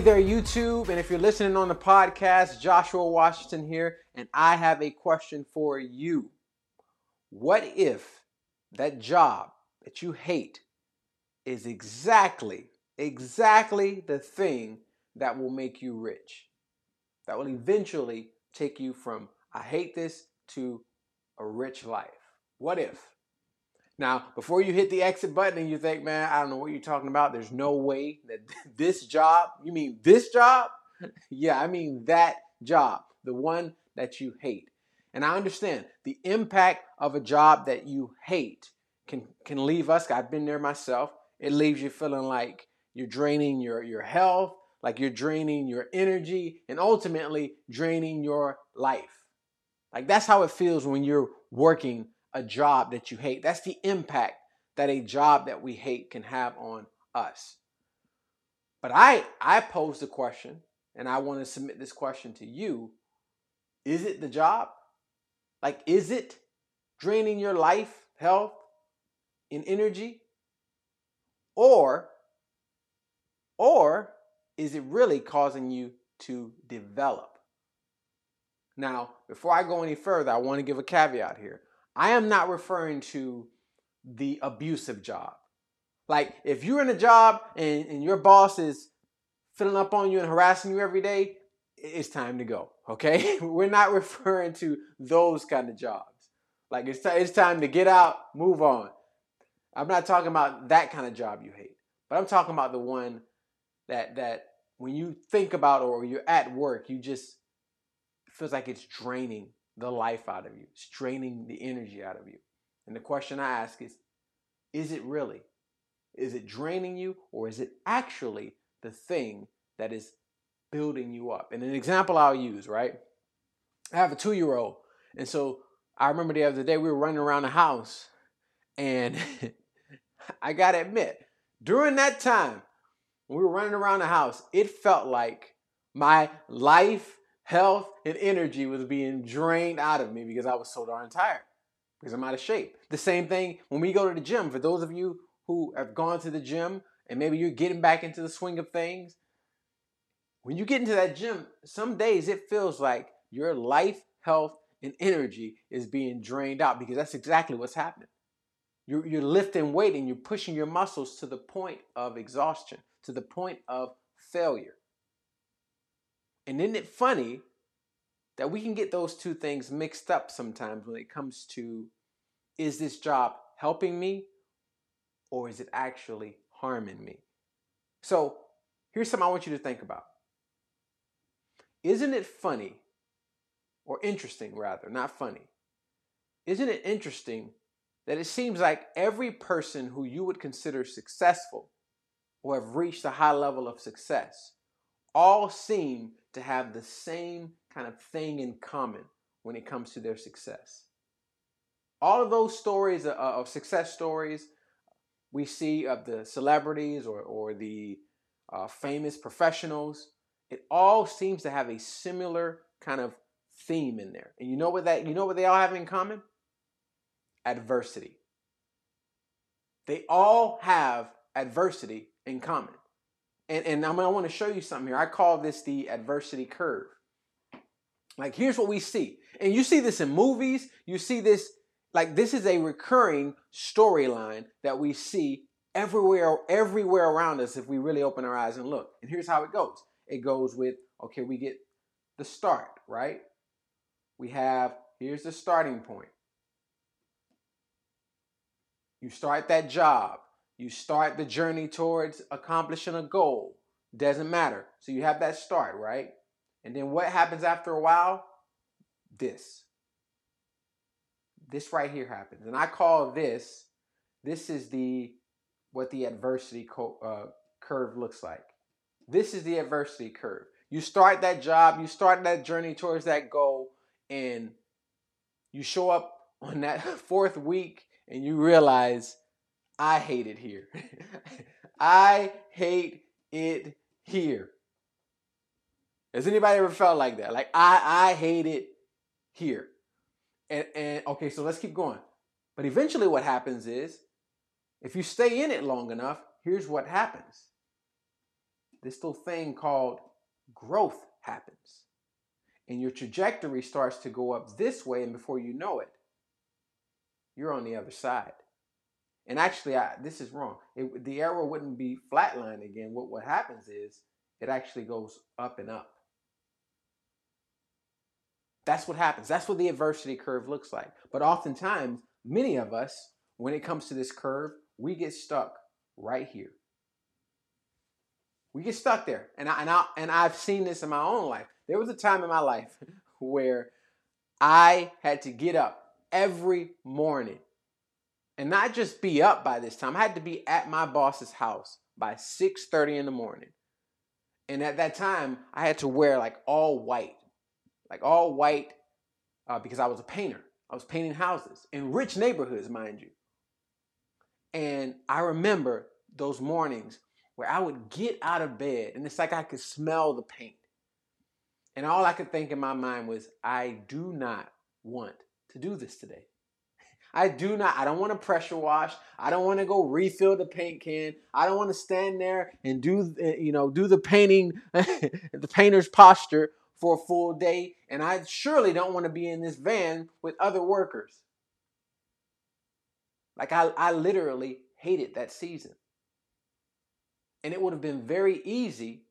Hey there, YouTube. And if you're listening on the podcast, Joshua Washington here, and I have a question for you. What if that job that you hate is exactly, exactly the thing that will make you rich? That will eventually take you from I hate this to a rich life. What if? Now, before you hit the exit button and you think, man, I don't know what you're talking about, there's no way that this job, you mean this job? yeah, I mean that job, the one that you hate. And I understand the impact of a job that you hate can, can leave us, I've been there myself, it leaves you feeling like you're draining your, your health, like you're draining your energy, and ultimately draining your life. Like that's how it feels when you're working a job that you hate. That's the impact that a job that we hate can have on us. But I I pose the question and I want to submit this question to you. Is it the job? Like is it draining your life, health, and energy? Or or is it really causing you to develop? Now, before I go any further, I want to give a caveat here. I am not referring to the abusive job. Like if you're in a job and, and your boss is filling up on you and harassing you every day, it's time to go. Okay? We're not referring to those kind of jobs. Like it's, t- it's time to get out, move on. I'm not talking about that kind of job you hate, but I'm talking about the one that that when you think about or you're at work, you just feels like it's draining the life out of you, it's draining the energy out of you. And the question I ask is is it really? Is it draining you or is it actually the thing that is building you up? And an example I'll use, right? I have a two year old. And so I remember the other day we were running around the house and I got to admit, during that time, we were running around the house, it felt like my life health and energy was being drained out of me because I was so darn tired because I'm out of shape. The same thing when we go to the gym. For those of you who have gone to the gym and maybe you're getting back into the swing of things, when you get into that gym, some days it feels like your life, health, and energy is being drained out because that's exactly what's happening. You're, you're lifting weight and you're pushing your muscles to the point of exhaustion, to the point of failure. And isn't it funny that we can get those two things mixed up sometimes when it comes to is this job helping me or is it actually harming me? So here's something I want you to think about. Isn't it funny, or interesting rather, not funny? Isn't it interesting that it seems like every person who you would consider successful or have reached a high level of success all seem to have the same kind of thing in common when it comes to their success. All of those stories uh, of success stories we see of the celebrities or, or the uh, famous professionals, it all seems to have a similar kind of theme in there. And you know what that you know what they all have in common? Adversity. They all have adversity in common. And, and I'm, I want to show you something here. I call this the adversity curve. Like, here's what we see. And you see this in movies. You see this, like, this is a recurring storyline that we see everywhere, everywhere around us if we really open our eyes and look. And here's how it goes it goes with, okay, we get the start, right? We have, here's the starting point. You start that job. You start the journey towards accomplishing a goal. Doesn't matter. So you have that start, right? And then what happens after a while? This. This right here happens. And I call this, this is the, what the adversity co- uh, curve looks like. This is the adversity curve. You start that job, you start that journey towards that goal, and you show up on that fourth week and you realize I hate it here. I hate it here. Has anybody ever felt like that? Like I I hate it here. And and okay, so let's keep going. But eventually what happens is if you stay in it long enough, here's what happens. this little thing called growth happens. And your trajectory starts to go up this way, and before you know it, you're on the other side. And actually, I, this is wrong. It, the arrow wouldn't be flatline again. What, what happens is it actually goes up and up. That's what happens. That's what the adversity curve looks like. But oftentimes, many of us, when it comes to this curve, we get stuck right here. We get stuck there. And I, and I and I've seen this in my own life. There was a time in my life where I had to get up every morning and not just be up by this time. I had to be at my boss's house by 6:30 in the morning. And at that time, I had to wear like all white, like all white, uh, because I was a painter. I was painting houses in rich neighborhoods, mind you. And I remember those mornings where I would get out of bed and it's like I could smell the paint. And all I could think in my mind was, I do not want to do this today. I do not, I don't want to pressure wash. I don't want to go refill the paint can. I don't want to stand there and do, eh, you know, do the painting, the painter's posture for a full day. And I surely don't want to be in this van with other workers. Like I, I literally hated that season. And it would have been very easy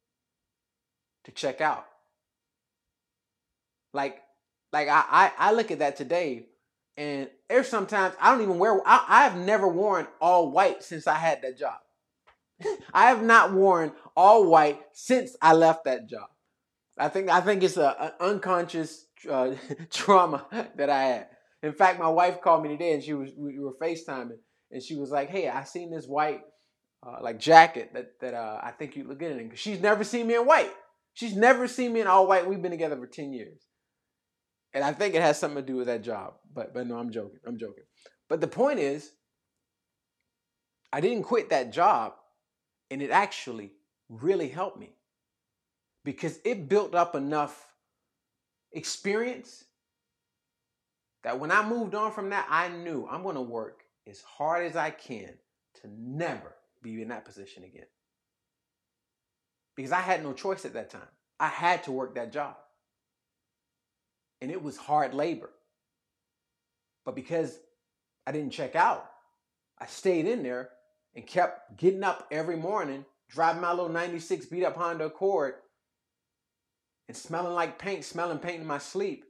to check out. Like, like I, I, I look at that today, and there's sometimes I don't even wear. I, I have never worn all white since I had that job. I have not worn all white since I left that job. I think I think it's a, an unconscious uh, trauma that I had. In fact, my wife called me today, and she was we were FaceTiming, and she was like, "Hey, I seen this white uh, like jacket that that uh, I think you look good in." She's never seen me in white. She's never seen me in all white. We've been together for ten years, and I think it has something to do with that job. But but no, I'm joking. I'm joking. But the point is, I didn't quit that job, and it actually really helped me because it built up enough experience that when I moved on from that, I knew I'm going to work as hard as I can to never be in that position again. Because I had no choice at that time. I had to work that job. And it was hard labor. But because I didn't check out, I stayed in there and kept getting up every morning, driving my little 96 beat up Honda Accord and smelling like paint, smelling paint in my sleep.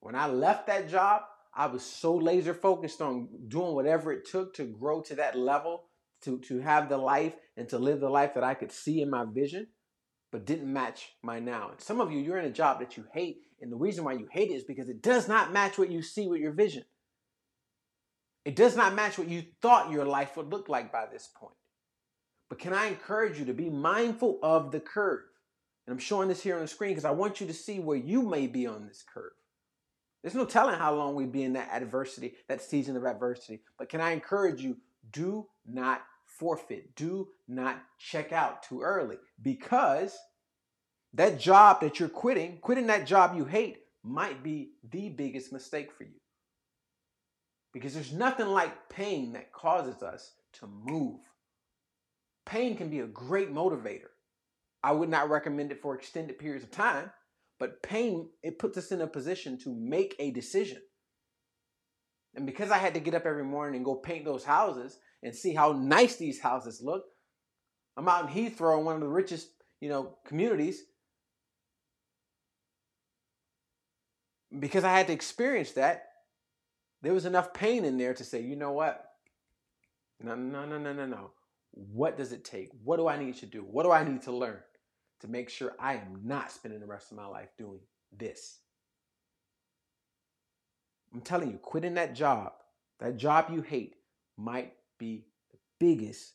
When I left that job, I was so laser focused on doing whatever it took to grow to that level, to, to have the life and to live the life that I could see in my vision, but didn't match my now. And some of you, you're in a job that you hate, and the reason why you hate it is because it does not match what you see with your vision. It does not match what you thought your life would look like by this point. But can I encourage you to be mindful of the curve? And I'm showing this here on the screen because I want you to see where you may be on this curve. There's no telling how long we'd be in that adversity, that season of adversity. But can I encourage you, do not forfeit. Do not check out too early because that job that you're quitting, quitting that job you hate, might be the biggest mistake for you. Because there's nothing like pain that causes us to move. Pain can be a great motivator. I would not recommend it for extended periods of time but pain, it puts us in a position to make a decision. And because I had to get up every morning and go paint those houses and see how nice these houses look, I'm out in Heathrow, one of the richest, you know, communities. Because I had to experience that, there was enough pain in there to say, you know what? No, no, no, no, no, no. What does it take? What do I need to do? What do I need to learn? to make sure I am not spending the rest of my life doing this. I'm telling you, quitting that job, that job you hate, might be the biggest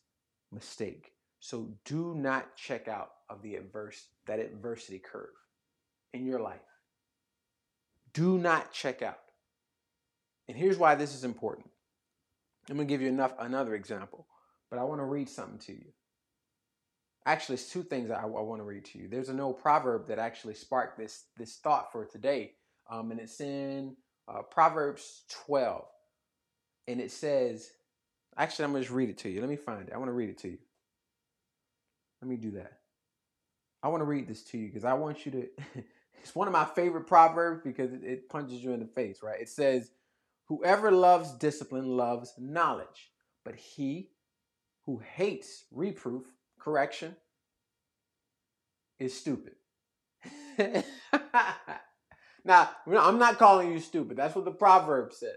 mistake. So do not check out of the adverse that adversity curve in your life. Do not check out. And here's why this is important. I'm going to give you enough another example, but I want to read something to you. Actually, it's two things I, I want to read to you. There's an old proverb that actually sparked this this thought for today, um, and it's in uh, Proverbs 12, and it says, actually, I'm gonna just read it to you. Let me find it. I want to read it to you. Let me do that. I want to read this to you because I want you to. it's one of my favorite proverbs because it punches you in the face, right? It says, Whoever loves discipline loves knowledge, but he who hates reproof, correction, is stupid. now, I'm not calling you stupid. That's what the proverb says.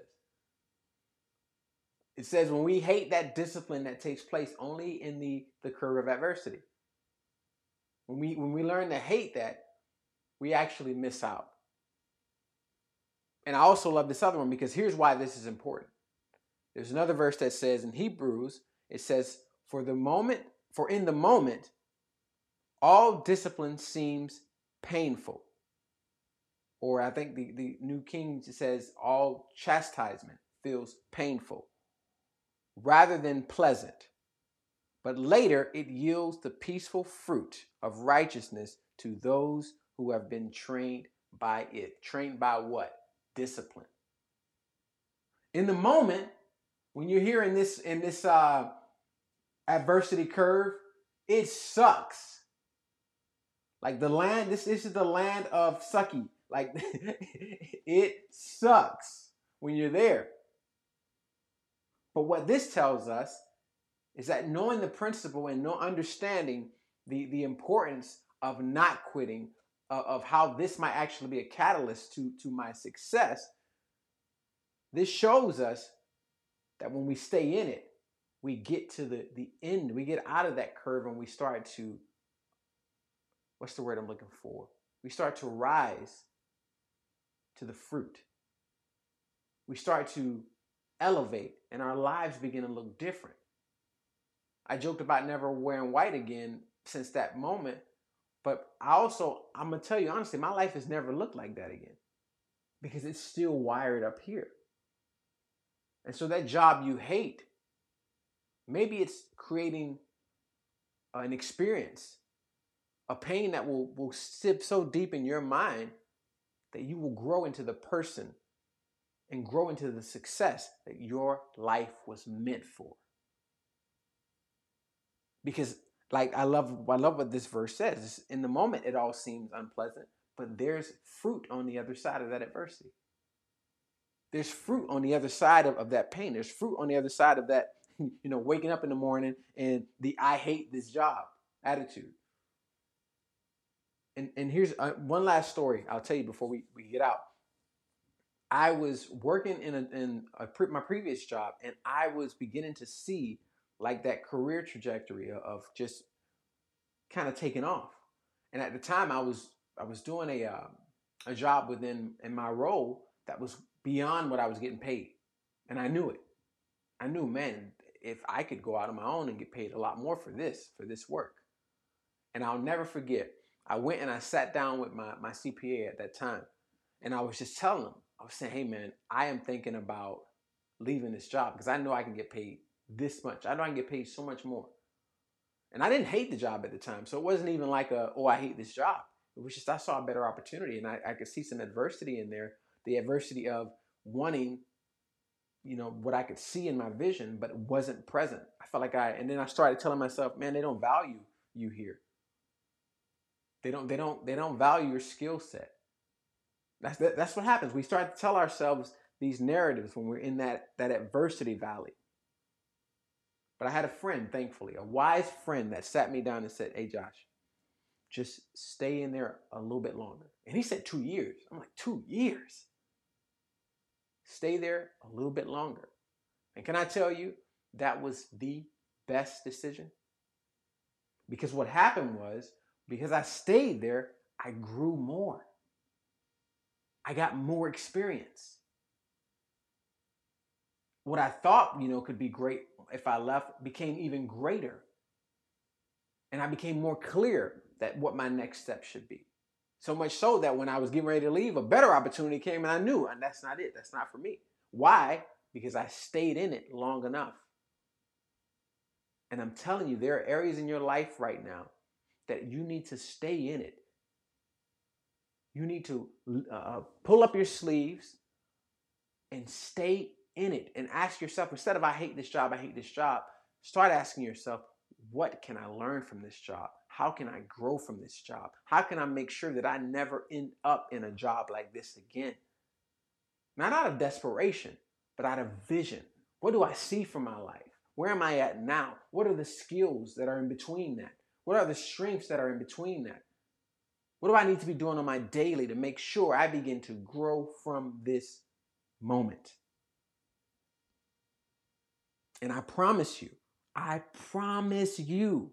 It says when we hate that discipline that takes place only in the, the curve of adversity. When we when we learn to hate that, we actually miss out. And I also love this other one because here's why this is important. There's another verse that says in Hebrews, it says, For the moment, for in the moment, all discipline seems painful. Or I think the, the New King says, all chastisement feels painful rather than pleasant. But later it yields the peaceful fruit of righteousness to those who have been trained by it. Trained by what? Discipline. In the moment, when you're here in this in this uh, adversity curve, it sucks. Like the land, this, this is the land of sucky. Like it sucks when you're there. But what this tells us is that knowing the principle and no understanding the, the importance of not quitting, uh, of how this might actually be a catalyst to, to my success, this shows us that when we stay in it, we get to the, the end, we get out of that curve and we start to, what's the word I'm looking for? We start to rise to the fruit. We start to elevate and our lives begin to look different. I joked about never wearing white again since that moment, but I also, I'm gonna tell you honestly, my life has never looked like that again because it's still wired up here. And so that job you hate, maybe it's creating an experience, a pain that will, will sit so deep in your mind that you will grow into the person and grow into the success that your life was meant for. Because like I love I love what this verse says. In the moment it all seems unpleasant, but there's fruit on the other side of that adversity. There's fruit on the other side of, of that pain. There's fruit on the other side of that, you know, waking up in the morning and the I hate this job attitude. And, and here's uh, one last story I'll tell you before we, we get out. I was working in, a, in a pre- my previous job, and I was beginning to see like that career trajectory of just kind of taking off. And at the time, I was I was doing a uh, a job within in my role that was beyond what I was getting paid, and I knew it. I knew, man, if I could go out on my own and get paid a lot more for this for this work, and I'll never forget. I went and I sat down with my my CPA at that time, and I was just telling him, I was saying, hey man, I am thinking about leaving this job because I know I can get paid this much. I know I can get paid so much more. And I didn't hate the job at the time. So it wasn't even like a, oh, I hate this job. It was just I saw a better opportunity and I, I could see some adversity in there. The adversity of wanting, you know, what I could see in my vision, but wasn't present. I felt like I and then I started telling myself, man, they don't value you here. They don't, they don't, they don't value your skill set. That's that, that's what happens. We start to tell ourselves these narratives when we're in that that adversity valley. But I had a friend, thankfully, a wise friend that sat me down and said, Hey, Josh, just stay in there a little bit longer. And he said two years. I'm like, two years? Stay there a little bit longer. And can I tell you, that was the best decision? Because what happened was, because I stayed there, I grew more. I got more experience. What I thought, you know, could be great if I left became even greater. And I became more clear that what my next step should be. So much so that when I was getting ready to leave, a better opportunity came and I knew, and that's not it. That's not for me. Why? Because I stayed in it long enough. And I'm telling you, there are areas in your life right now that you need to stay in it. You need to uh, pull up your sleeves and stay in it and ask yourself instead of I hate this job, I hate this job, start asking yourself, what can I learn from this job? how can I grow from this job? How can I make sure that I never end up in a job like this again? Not out of desperation, but out of vision. What do I see for my life? Where am I at now? What are the skills that are in between that? What are the strengths that are in between that? What do I need to be doing on my daily to make sure I begin to grow from this moment? And I promise you, I promise you,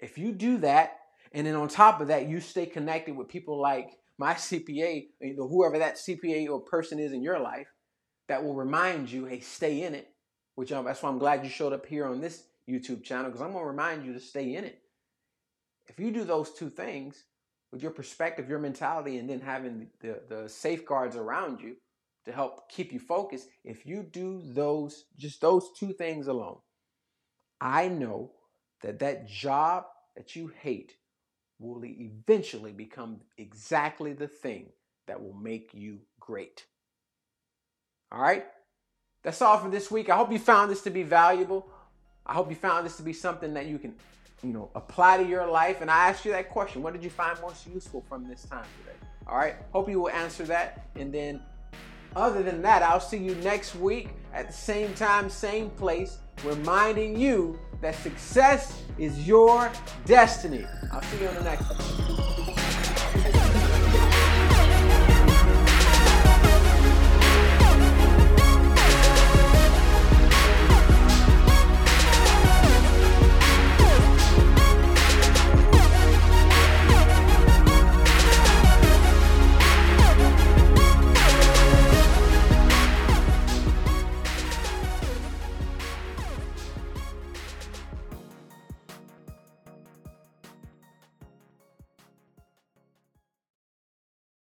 if you do that, and then on top of that, you stay connected with people like my CPA, whoever that CPA or person is in your life, that will remind you, hey, stay in it. Which um, that's why I'm glad you showed up here on this YouTube channel because I'm gonna remind you to stay in it. If you do those two things with your perspective, your mentality, and then having the, the safeguards around you to help keep you focused, if you do those, just those two things alone, I know that that job that you hate will eventually become exactly the thing that will make you great. All right? That's all for this week. I hope you found this to be valuable. I hope you found this to be something that you can, you know, apply to your life. And I asked you that question. What did you find most useful from this time today? All right? Hope you will answer that. And then other than that, I'll see you next week at the same time, same place, reminding you that success is your destiny. I'll see you on the next one.